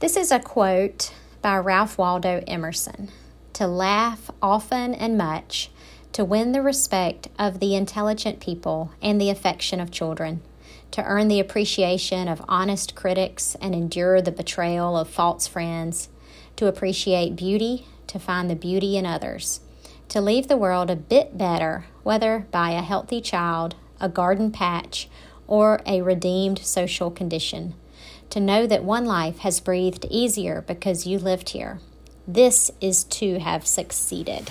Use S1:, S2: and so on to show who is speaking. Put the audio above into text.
S1: This is a quote by Ralph Waldo Emerson To laugh often and much, to win the respect of the intelligent people and the affection of children, to earn the appreciation of honest critics and endure the betrayal of false friends, to appreciate beauty, to find the beauty in others, to leave the world a bit better, whether by a healthy child, a garden patch, or a redeemed social condition. To know that one life has breathed easier because you lived here. This is to have succeeded.